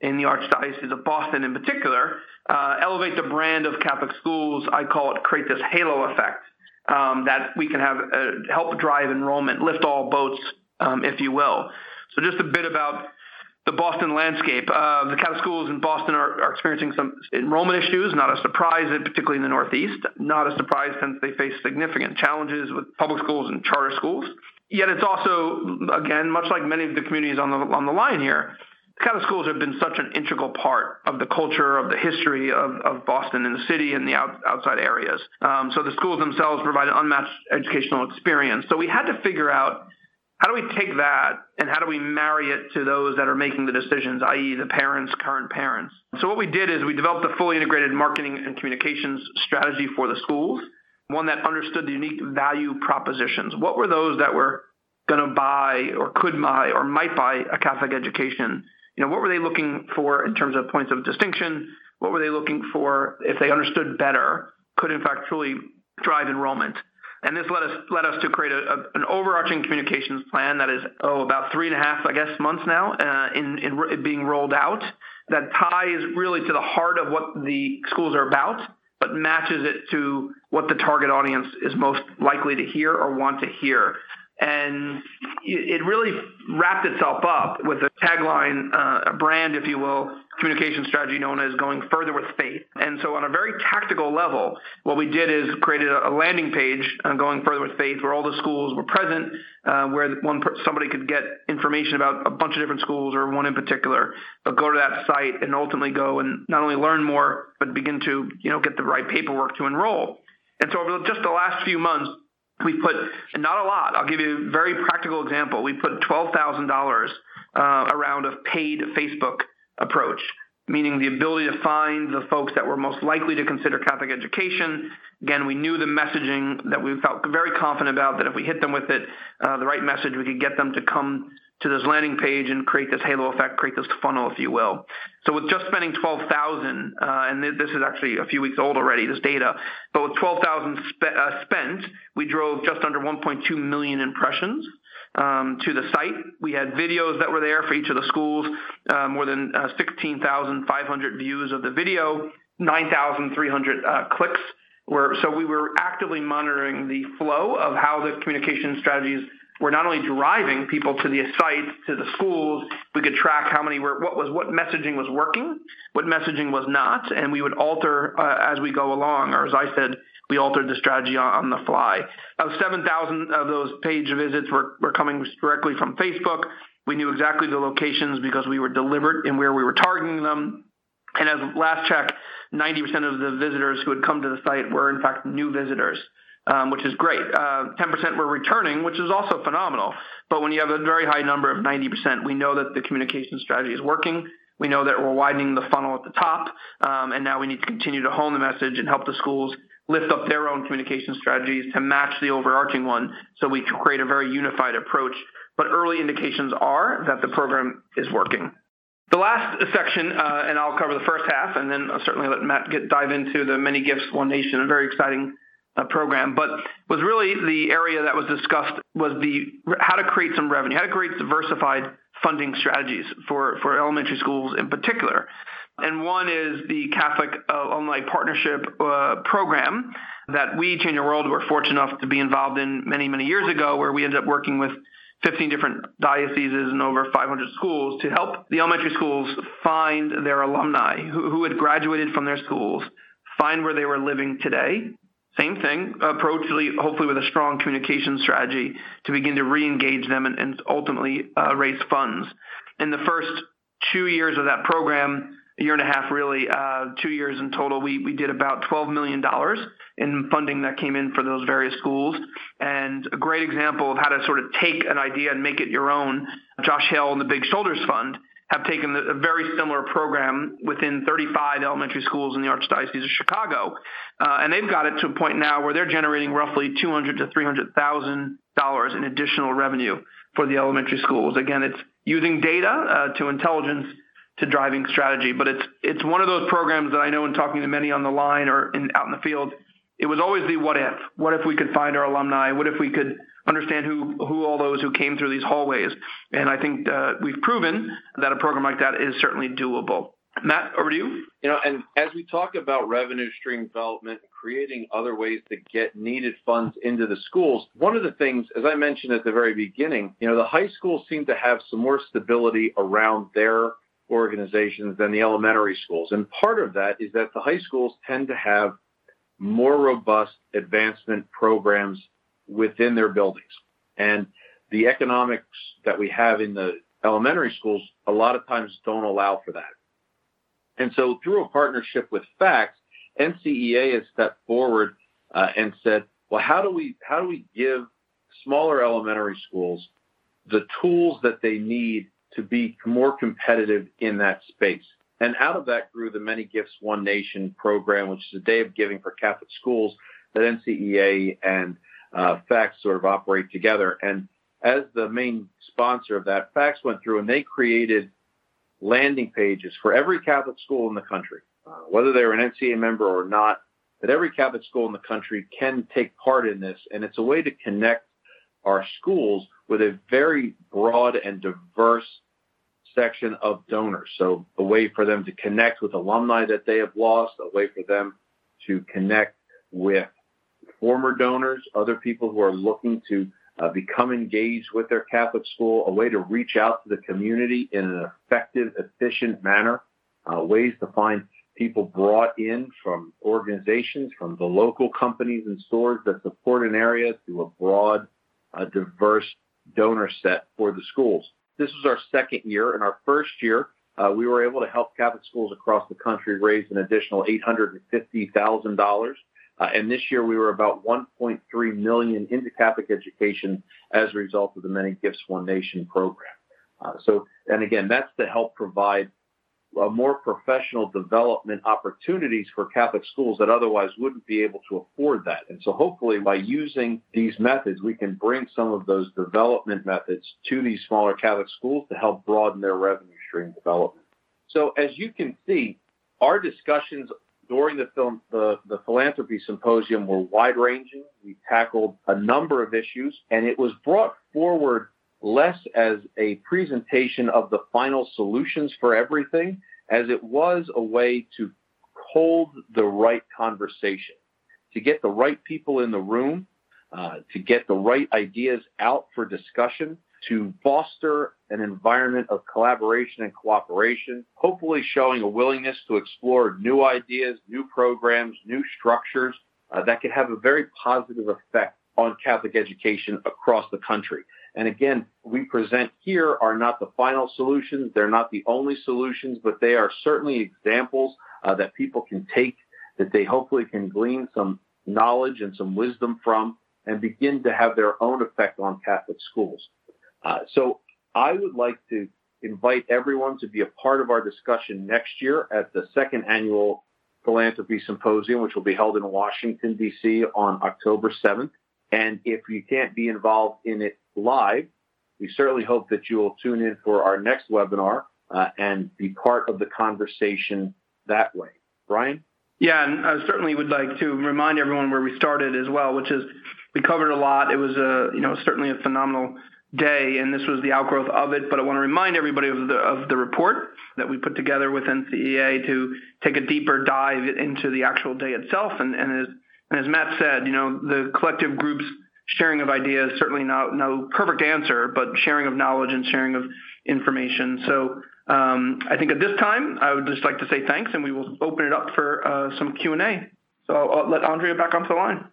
in the Archdiocese of Boston in particular uh, elevate the brand of Catholic schools. I call it create this halo effect um, that we can have uh, help drive enrollment, lift all boats, um, if you will. So just a bit about the Boston landscape. Uh, the Catholic schools in Boston are, are, experiencing some enrollment issues, not a surprise, particularly in the Northeast. Not a surprise since they face significant challenges with public schools and charter schools. Yet it's also, again, much like many of the communities on the on the line here, the Catholic schools have been such an integral part of the culture, of the history of, of Boston and the city and the out, outside areas. Um, so the schools themselves provide an unmatched educational experience. So we had to figure out how do we take that and how do we marry it to those that are making the decisions, i.e., the parents, current parents? So what we did is we developed a fully integrated marketing and communications strategy for the schools one that understood the unique value propositions. What were those that were going to buy or could buy or might buy a Catholic education? You know, what were they looking for in terms of points of distinction? What were they looking for if they understood better, could in fact truly drive enrollment? And this led us led us to create a, a, an overarching communications plan that is oh about three and a half I guess months now uh, in, in being rolled out that ties really to the heart of what the schools are about but matches it to what the target audience is most likely to hear or want to hear. And it really wrapped itself up with a tagline, uh, a brand, if you will, communication strategy known as going further with faith. And so, on a very tactical level, what we did is created a landing page uh, going further with faith, where all the schools were present, uh, where one somebody could get information about a bunch of different schools or one in particular, but go to that site and ultimately go and not only learn more, but begin to you know get the right paperwork to enroll. And so, over just the last few months, we put not a lot. I'll give you a very practical example. We put twelve thousand uh, dollars around a paid Facebook approach, meaning the ability to find the folks that were most likely to consider Catholic education. Again, we knew the messaging that we felt very confident about that if we hit them with it, uh, the right message, we could get them to come to this landing page and create this halo effect, create this funnel, if you will. So with just spending 12,000, uh, and this is actually a few weeks old already, this data, but with 12,000 spe- uh, spent, we drove just under 1.2 million impressions um, to the site. We had videos that were there for each of the schools, uh, more than uh, 16,500 views of the video. 9,300 uh, clicks. Where, so we were actively monitoring the flow of how the communication strategies were not only driving people to the sites, to the schools. We could track how many were, what was, what messaging was working, what messaging was not, and we would alter uh, as we go along. Or as I said, we altered the strategy on, the fly. Of 7,000 of those page visits were, were coming directly from Facebook. We knew exactly the locations because we were deliberate in where we were targeting them. And as last check, 90% of the visitors who had come to the site were in fact new visitors. Um, which is great. Uh, 10% were returning, which is also phenomenal. But when you have a very high number of 90%, we know that the communication strategy is working. We know that we're widening the funnel at the top, um, and now we need to continue to hone the message and help the schools lift up their own communication strategies to match the overarching one so we can create a very unified approach. But early indications are that the program is working. The last section, uh, and I'll cover the first half, and then I'll certainly let Matt get, dive into the Many Gifts, One Nation, a very exciting program. But was really the area that was discussed was the how to create some revenue, how to create diversified funding strategies for, for elementary schools in particular. And one is the Catholic uh, Alumni Partnership uh, Program that we, Change the World, were fortunate enough to be involved in many, many years ago, where we ended up working with 15 different dioceses and over 500 schools to help the elementary schools find their alumni who, who had graduated from their schools, find where they were living today. Same thing, approach hopefully with a strong communication strategy to begin to re-engage them and, and ultimately uh, raise funds. In the first two years of that program, a year and a half really, uh, two years in total, we, we did about $12 million in funding that came in for those various schools. And a great example of how to sort of take an idea and make it your own, Josh Hale and the Big Shoulders Fund have taken a very similar program within 35 elementary schools in the Archdiocese of Chicago, uh, and they've got it to a point now where they're generating roughly 200 to 300 thousand dollars in additional revenue for the elementary schools. Again, it's using data uh, to intelligence to driving strategy. But it's it's one of those programs that I know in talking to many on the line or in, out in the field, it was always the what if. What if we could find our alumni? What if we could understand who who all those who came through these hallways? And I think uh, we've proven that a program like that is certainly doable. Matt, over to you.
You know, and as we talk about revenue stream development, and creating other ways to get needed funds into the schools, one of the things, as I mentioned at the very beginning, you know, the high schools seem to have some more stability around their organizations than the elementary schools. And part of that is that the high schools tend to have more robust advancement programs within their buildings. And the economics that we have in the elementary schools a lot of times don't allow for that. And so through a partnership with FACTS, NCEA has stepped forward uh, and said, well, how do we how do we give smaller elementary schools the tools that they need to be more competitive in that space. And out of that grew the Many Gifts One Nation program, which is a day of giving for Catholic schools that NCEA and uh, FACTS sort of operate together. And as the main sponsor of that, FACTS went through and they created landing pages for every Catholic school in the country, uh, whether they're an NCA member or not, that every Catholic school in the country can take part in this. And it's a way to connect our schools with a very broad and diverse section of donors. So a way for them to connect with alumni that they have lost, a way for them to connect with former donors, other people who are looking to uh, become engaged with their Catholic school, a way to reach out to the community in an effective, efficient manner, uh, ways to find people brought in from organizations, from the local companies and stores that support an area to a broad, uh, diverse donor set for the schools. This was our second year. In our first year, uh, we were able to help Catholic schools across the country raise an additional $850,000. Uh, and this year we were about 1.3 million into Catholic education as a result of the Many Gifts One Nation program. Uh, so, and again, that's to help provide uh, more professional development opportunities for Catholic schools that otherwise wouldn't be able to afford that. And so hopefully by using these methods, we can bring some of those development methods to these smaller Catholic schools to help broaden their revenue stream development. So as you can see, our discussions during the film, the, the philanthropy symposium were wide ranging. We tackled a number of issues and it was brought forward less as a presentation of the final solutions for everything as it was a way to hold the right conversation, to get the right people in the room, uh, to get the right ideas out for discussion, to foster an environment of collaboration and cooperation, hopefully showing a willingness to explore new ideas, new programs, new structures uh, that could have a very positive effect on Catholic education across the country. And again, we present here are not the final solutions. They're not the only solutions, but they are certainly examples uh, that people can take that they hopefully can glean some knowledge and some wisdom from and begin to have their own effect on Catholic schools. Uh, so I would like to invite everyone to be a part of our discussion next year at the second annual Philanthropy Symposium, which will be held in Washington, D.C. on October 7th. And if you can't be involved in it live, we certainly hope that you will tune in for our next webinar uh, and be part of the conversation that way. Brian?
Yeah, and I certainly would like to remind everyone where we started as well, which is we covered a lot. It was a, you know, certainly a phenomenal day, and this was the outgrowth of it. But I want to remind everybody of the of the report that we put together with NCEA to take a deeper dive into the actual day itself. And, and as and as Matt said, you know, the collective groups sharing of ideas certainly not no perfect answer, but sharing of knowledge and sharing of information. So um, I think at this time, I would just like to say thanks, and we will open it up for uh, some Q and A. So I'll let Andrea back onto the line.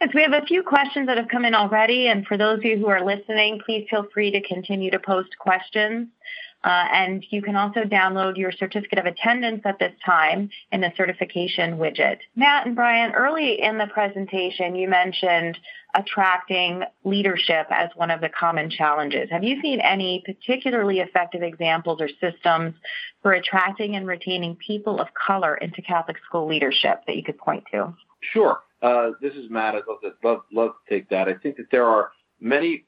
Yes, we have a few questions that have come in already, and for those of you who are listening, please feel free to continue to post questions. Uh, and you can also download your certificate of attendance at this time in the certification widget. Matt and Brian, early in the presentation, you mentioned attracting leadership as one of the common challenges. Have you seen any particularly effective examples or systems for attracting and retaining people of color into Catholic school leadership that you could point to?
Sure. Uh, this is Matt. I'd love to, love, love to take that. I think that there are many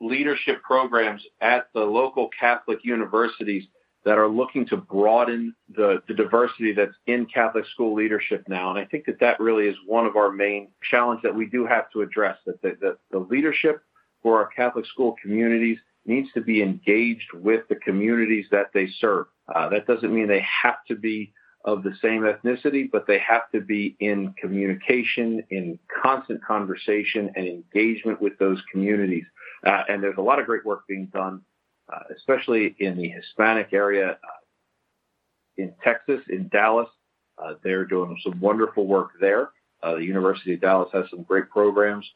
leadership programs at the local Catholic universities that are looking to broaden the, the diversity that's in Catholic school leadership now. And I think that that really is one of our main challenges that we do have to address, that the, the, the leadership for our Catholic school communities needs to be engaged with the communities that they serve. Uh, that doesn't mean they have to be of the same ethnicity, but they have to be in communication, in constant conversation and engagement with those communities. Uh, and there's a lot of great work being done, uh, especially in the Hispanic area uh, in Texas, in Dallas. Uh, they're doing some wonderful work there. Uh, the University of Dallas has some great programs.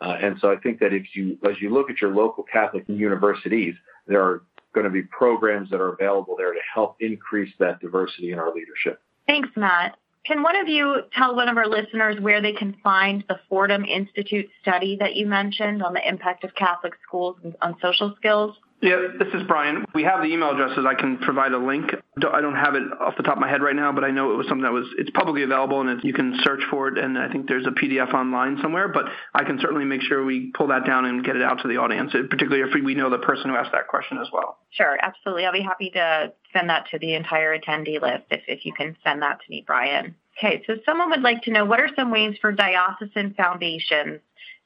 Uh, and so I think that if you, as you look at your local Catholic universities, there are going to be programs that are available there to help increase that diversity in our leadership.
Thanks, Matt. Can one of you tell one of our listeners where they can find the Fordham Institute study that you mentioned on the impact of Catholic schools on social skills?
Yeah, this is Brian. We have the email addresses. I can provide a link. I don't have it off the top of my head right now, but I know it was something that was it's publicly available and you can search for it. And I think there's a PDF online somewhere. But I can certainly make sure we pull that down and get it out to the audience, particularly if we know the person who asked that question as well.
Sure, absolutely. I'll be happy to send that to the entire attendee list if if you can send that to me, Brian. Okay, so someone would like to know what are some ways for diocesan foundations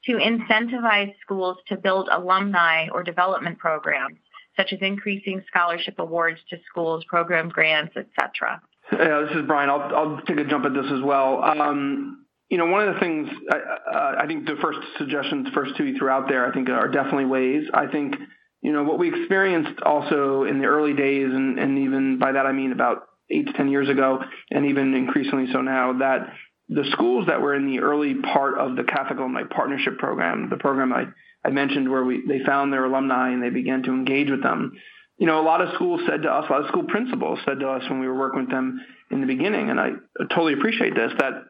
to incentivize schools to build alumni or development programs, such as increasing scholarship awards to schools, program grants, etc.
Yeah, this is Brian. I'll, I'll take a jump at this as well. Um, you know, one of the things uh, I think the first suggestions, first two you threw out there, I think are definitely ways. I think you know what we experienced also in the early days, and, and even by that I mean about eight to ten years ago, and even increasingly so now, that the schools that were in the early part of the Catholic Alumni Partnership Program, the program I, I mentioned where we they found their alumni and they began to engage with them. You know, a lot of schools said to us, a lot of school principals said to us when we were working with them in the beginning, and I totally appreciate this, that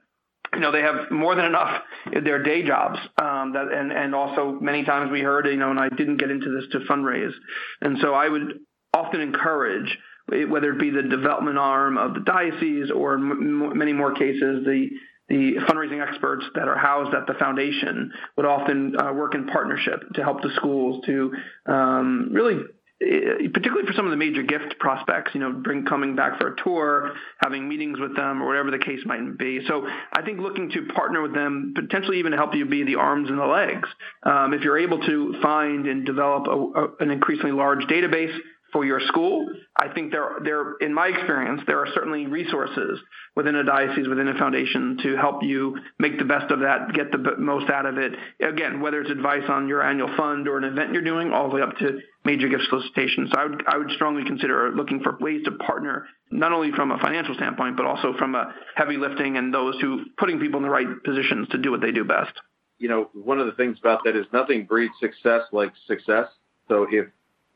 you know they have more than enough in their day jobs um, that and and also many times we heard you know and I didn't get into this to fundraise and so I would often encourage whether it be the development arm of the diocese or in many more cases the the fundraising experts that are housed at the foundation would often uh, work in partnership to help the schools to um, really eh, particularly for some of the major gift prospects, you know, bring coming back for a tour, having meetings with them, or whatever the case might be. So I think looking to partner with them, potentially even help you be the arms and the legs. Um, if you're able to find and develop a, a, an increasingly large database for your school. I think there, there, in my experience, there are certainly resources within a diocese, within a foundation, to help you make the best of that, get the most out of it. Again, whether it's advice on your annual fund or an event you're doing, all the way up to major gift solicitations. So I would, I would strongly consider looking for ways to partner, not only from a financial standpoint, but also from a heavy lifting and those who putting people in the right positions to do what they do best.
You know, one of the things about that is nothing breeds success like success. So if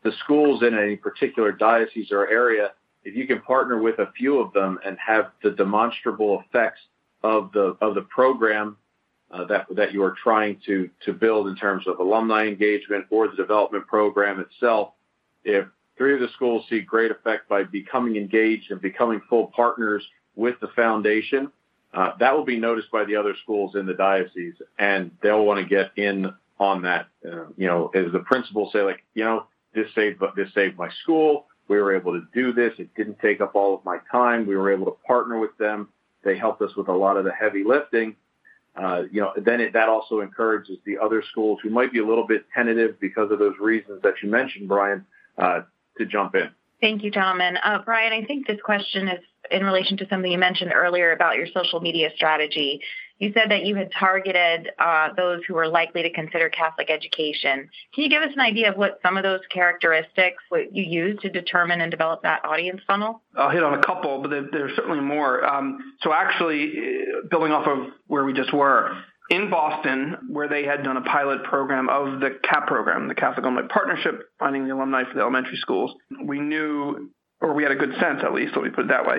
the schools in any particular diocese or area, if you can partner with a few of them and have the demonstrable effects of the of the program uh, that that you are trying to to build in terms of alumni engagement or the development program itself, if three of the schools see great effect by becoming engaged and becoming full partners with the foundation, uh, that will be noticed by the other schools in the diocese, and they'll want to get in on that. Uh, you know, as the principals say, like, you know, this saved this saved my school. We were able to do this. It didn't take up all of my time. We were able to partner with them. They helped us with a lot of the heavy lifting. Uh, you know, then it, that also encourages the other schools who might be a little bit tentative because of those reasons that you mentioned, Brian, uh, to jump in.
Thank you, gentlemen. Uh, Brian, I think this question is in relation to something you mentioned earlier about your social media strategy. You said that you had targeted uh, those who were likely to consider Catholic education. Can you give us an idea of what some of those characteristics what you used to determine and develop that audience funnel?
I'll hit on a couple, but there, there's certainly more. Um, so, actually, uh, building off of where we just were, in Boston, where they had done a pilot program of the CAP program, the Catholic Alumni Partnership, finding the alumni for the elementary schools, we knew, or we had a good sense at least, let me put it that way,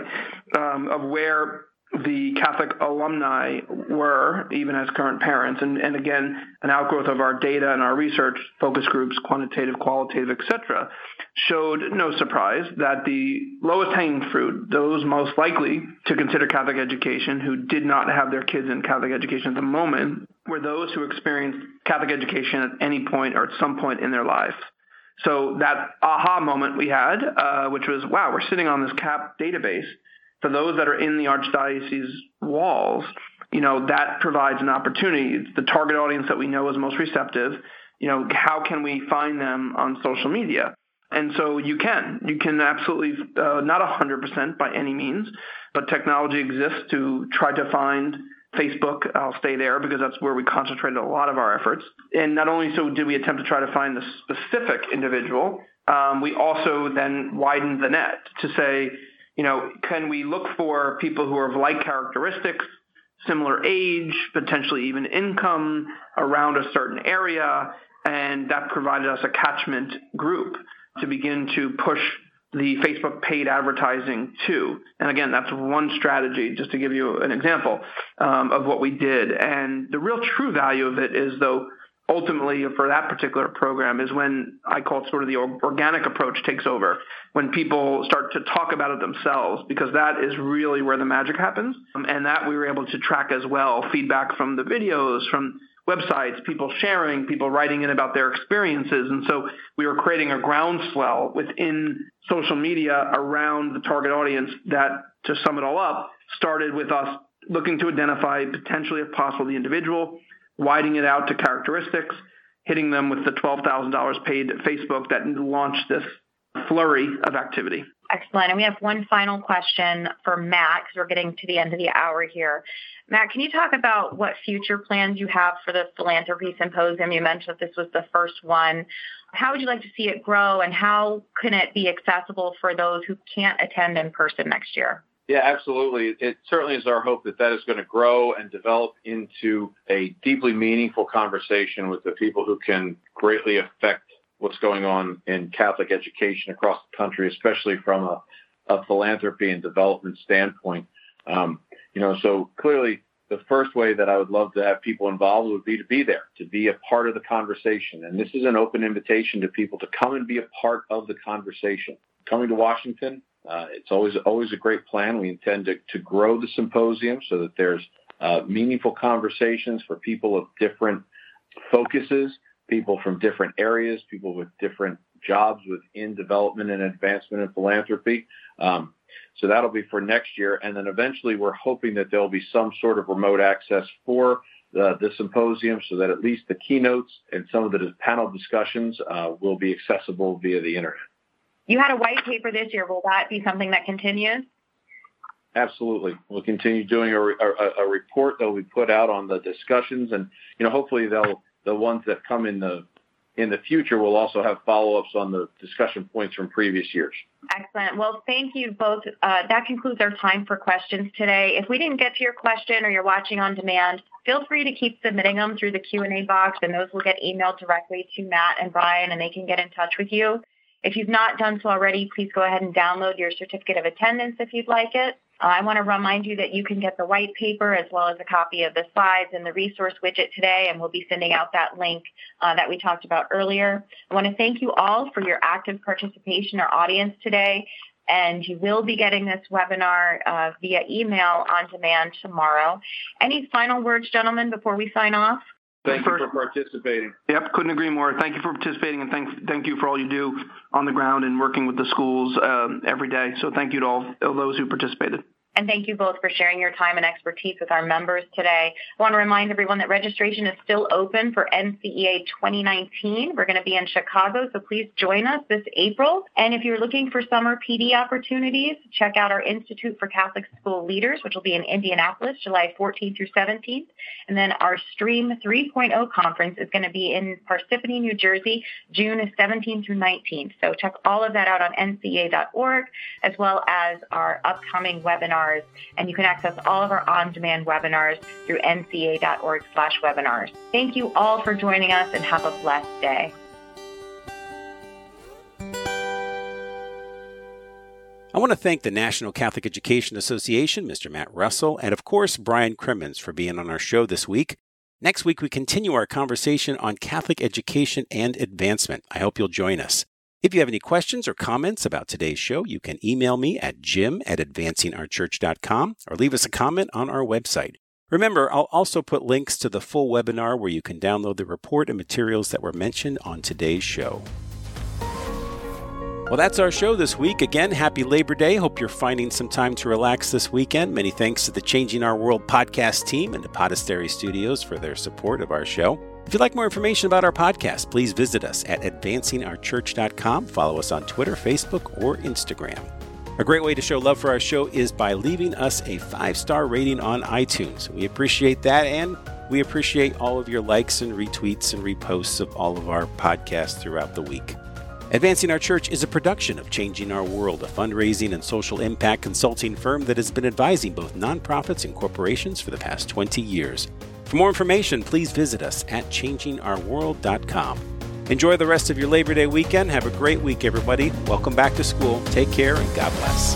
um, of where the Catholic alumni were, even as current parents, and, and again, an outgrowth of our data and our research, focus groups, quantitative, qualitative, etc., showed no surprise that the lowest hanging fruit, those most likely to consider Catholic education who did not have their kids in Catholic education at the moment, were those who experienced Catholic education at any point or at some point in their life. So that aha moment we had, uh, which was, wow, we're sitting on this CAP database for those that are in the archdiocese walls, you know, that provides an opportunity. It's the target audience that we know is most receptive. You know, how can we find them on social media? And so you can, you can absolutely, uh, not 100% by any means, but technology exists to try to find Facebook. I'll stay there because that's where we concentrated a lot of our efforts. And not only so did we attempt to try to find the specific individual, um, we also then widened the net to say, you know, can we look for people who are of like characteristics, similar age, potentially even income around a certain area? And that provided us a catchment group to begin to push the Facebook paid advertising to. And again, that's one strategy, just to give you an example um, of what we did. And the real true value of it is, though, ultimately for that particular program is when I call it sort of the organic approach takes over, when people start to talk about it themselves, because that is really where the magic happens. Um, and that we were able to track as well feedback from the videos, from websites, people sharing, people writing in about their experiences. And so we were creating a groundswell within social media around the target audience that, to sum it all up, started with us looking to identify potentially, if possible, the individual widening it out to characteristics, hitting them with the $12,000 paid at Facebook that launched this flurry of activity.
Excellent. And we have one final question for Matt because we're getting to the end of the hour here. Matt, can you talk about what future plans you have for the Philanthropy Symposium? You mentioned that this was the first one. How would you like to see it grow, and how can it be accessible for those who can't attend in person next year?
Yeah, absolutely. It certainly is our hope that that is going to grow and develop into a deeply meaningful conversation with the people who can greatly affect what's going on in Catholic education across the country, especially from a, a philanthropy and development standpoint. Um, you know, so clearly the first way that I would love to have people involved would be to be there, to be a part of the conversation. And this is an open invitation to people to come and be a part of the conversation. Coming to Washington, uh, it's always always a great plan. We intend to, to grow the symposium so that there's uh, meaningful conversations for people of different focuses, people from different areas, people with different jobs within development and advancement and philanthropy. Um, so that'll be for next year, and then eventually we're hoping that there'll be some sort of remote access for the, the symposium, so that at least the keynotes and some of the panel discussions uh, will be accessible via the internet.
You had a white paper this year. Will that be something that continues?
Absolutely. We'll continue doing a, a, a report that will be put out on the discussions, and you know, hopefully, they'll the ones that come in the in the future, we'll also have follow-ups on the discussion points from previous years.
Excellent. Well, thank you both. Uh, that concludes our time for questions today. If we didn't get to your question or you're watching on demand, feel free to keep submitting them through the Q&A box, and those will get emailed directly to Matt and Brian, and they can get in touch with you. If you've not done so already, please go ahead and download your certificate of attendance if you'd like it. Uh, I want to remind you that you can get the white paper as well as a copy of the slides and the resource widget today, and we'll be sending out that link uh, that we talked about earlier. I want to thank you all for your active participation, our audience today, and you will be getting this webinar uh, via email on demand tomorrow. Any final words, gentlemen, before we sign off?
Thank you for participating.
Yep, couldn't agree more. Thank you for participating, and thank thank you for all you do on the ground and working with the schools um, every day. So thank you to all, all those who participated.
And thank you both for sharing your time and expertise with our members today. I want to remind everyone that registration is still open for NCEA 2019. We're going to be in Chicago, so please join us this April. And if you're looking for summer PD opportunities, check out our Institute for Catholic School Leaders, which will be in Indianapolis, July 14th through 17th. And then our Stream 3.0 conference is going to be in Parsippany, New Jersey, June 17th through 19th. So check all of that out on ncea.org, as well as our upcoming webinar webinars, and you can access all of our on-demand webinars through nca.org slash webinars. Thank you all for joining us and have a blessed day.
I want to thank the National Catholic Education Association, Mr. Matt Russell, and of course, Brian Crimmins for being on our show this week. Next week, we continue our conversation on Catholic education and advancement. I hope you'll join us. If you have any questions or comments about today's show, you can email me at jim at advancingourchurch.com or leave us a comment on our website. Remember, I'll also put links to the full webinar where you can download the report and materials that were mentioned on today's show. Well, that's our show this week. Again, happy Labor Day. Hope you're finding some time to relax this weekend. Many thanks to the Changing Our World podcast team and the Podastery Studios for their support of our show. If you'd like more information about our podcast, please visit us at advancingourchurch.com. Follow us on Twitter, Facebook, or Instagram. A great way to show love for our show is by leaving us a five star rating on iTunes. We appreciate that, and we appreciate all of your likes and retweets and reposts of all of our podcasts throughout the week. Advancing Our Church is a production of Changing Our World, a fundraising and social impact consulting firm that has been advising both nonprofits and corporations for the past 20 years. For more information, please visit us at changingourworld.com. Enjoy the rest of your Labor Day weekend. Have a great week, everybody. Welcome back to school. Take care and God bless.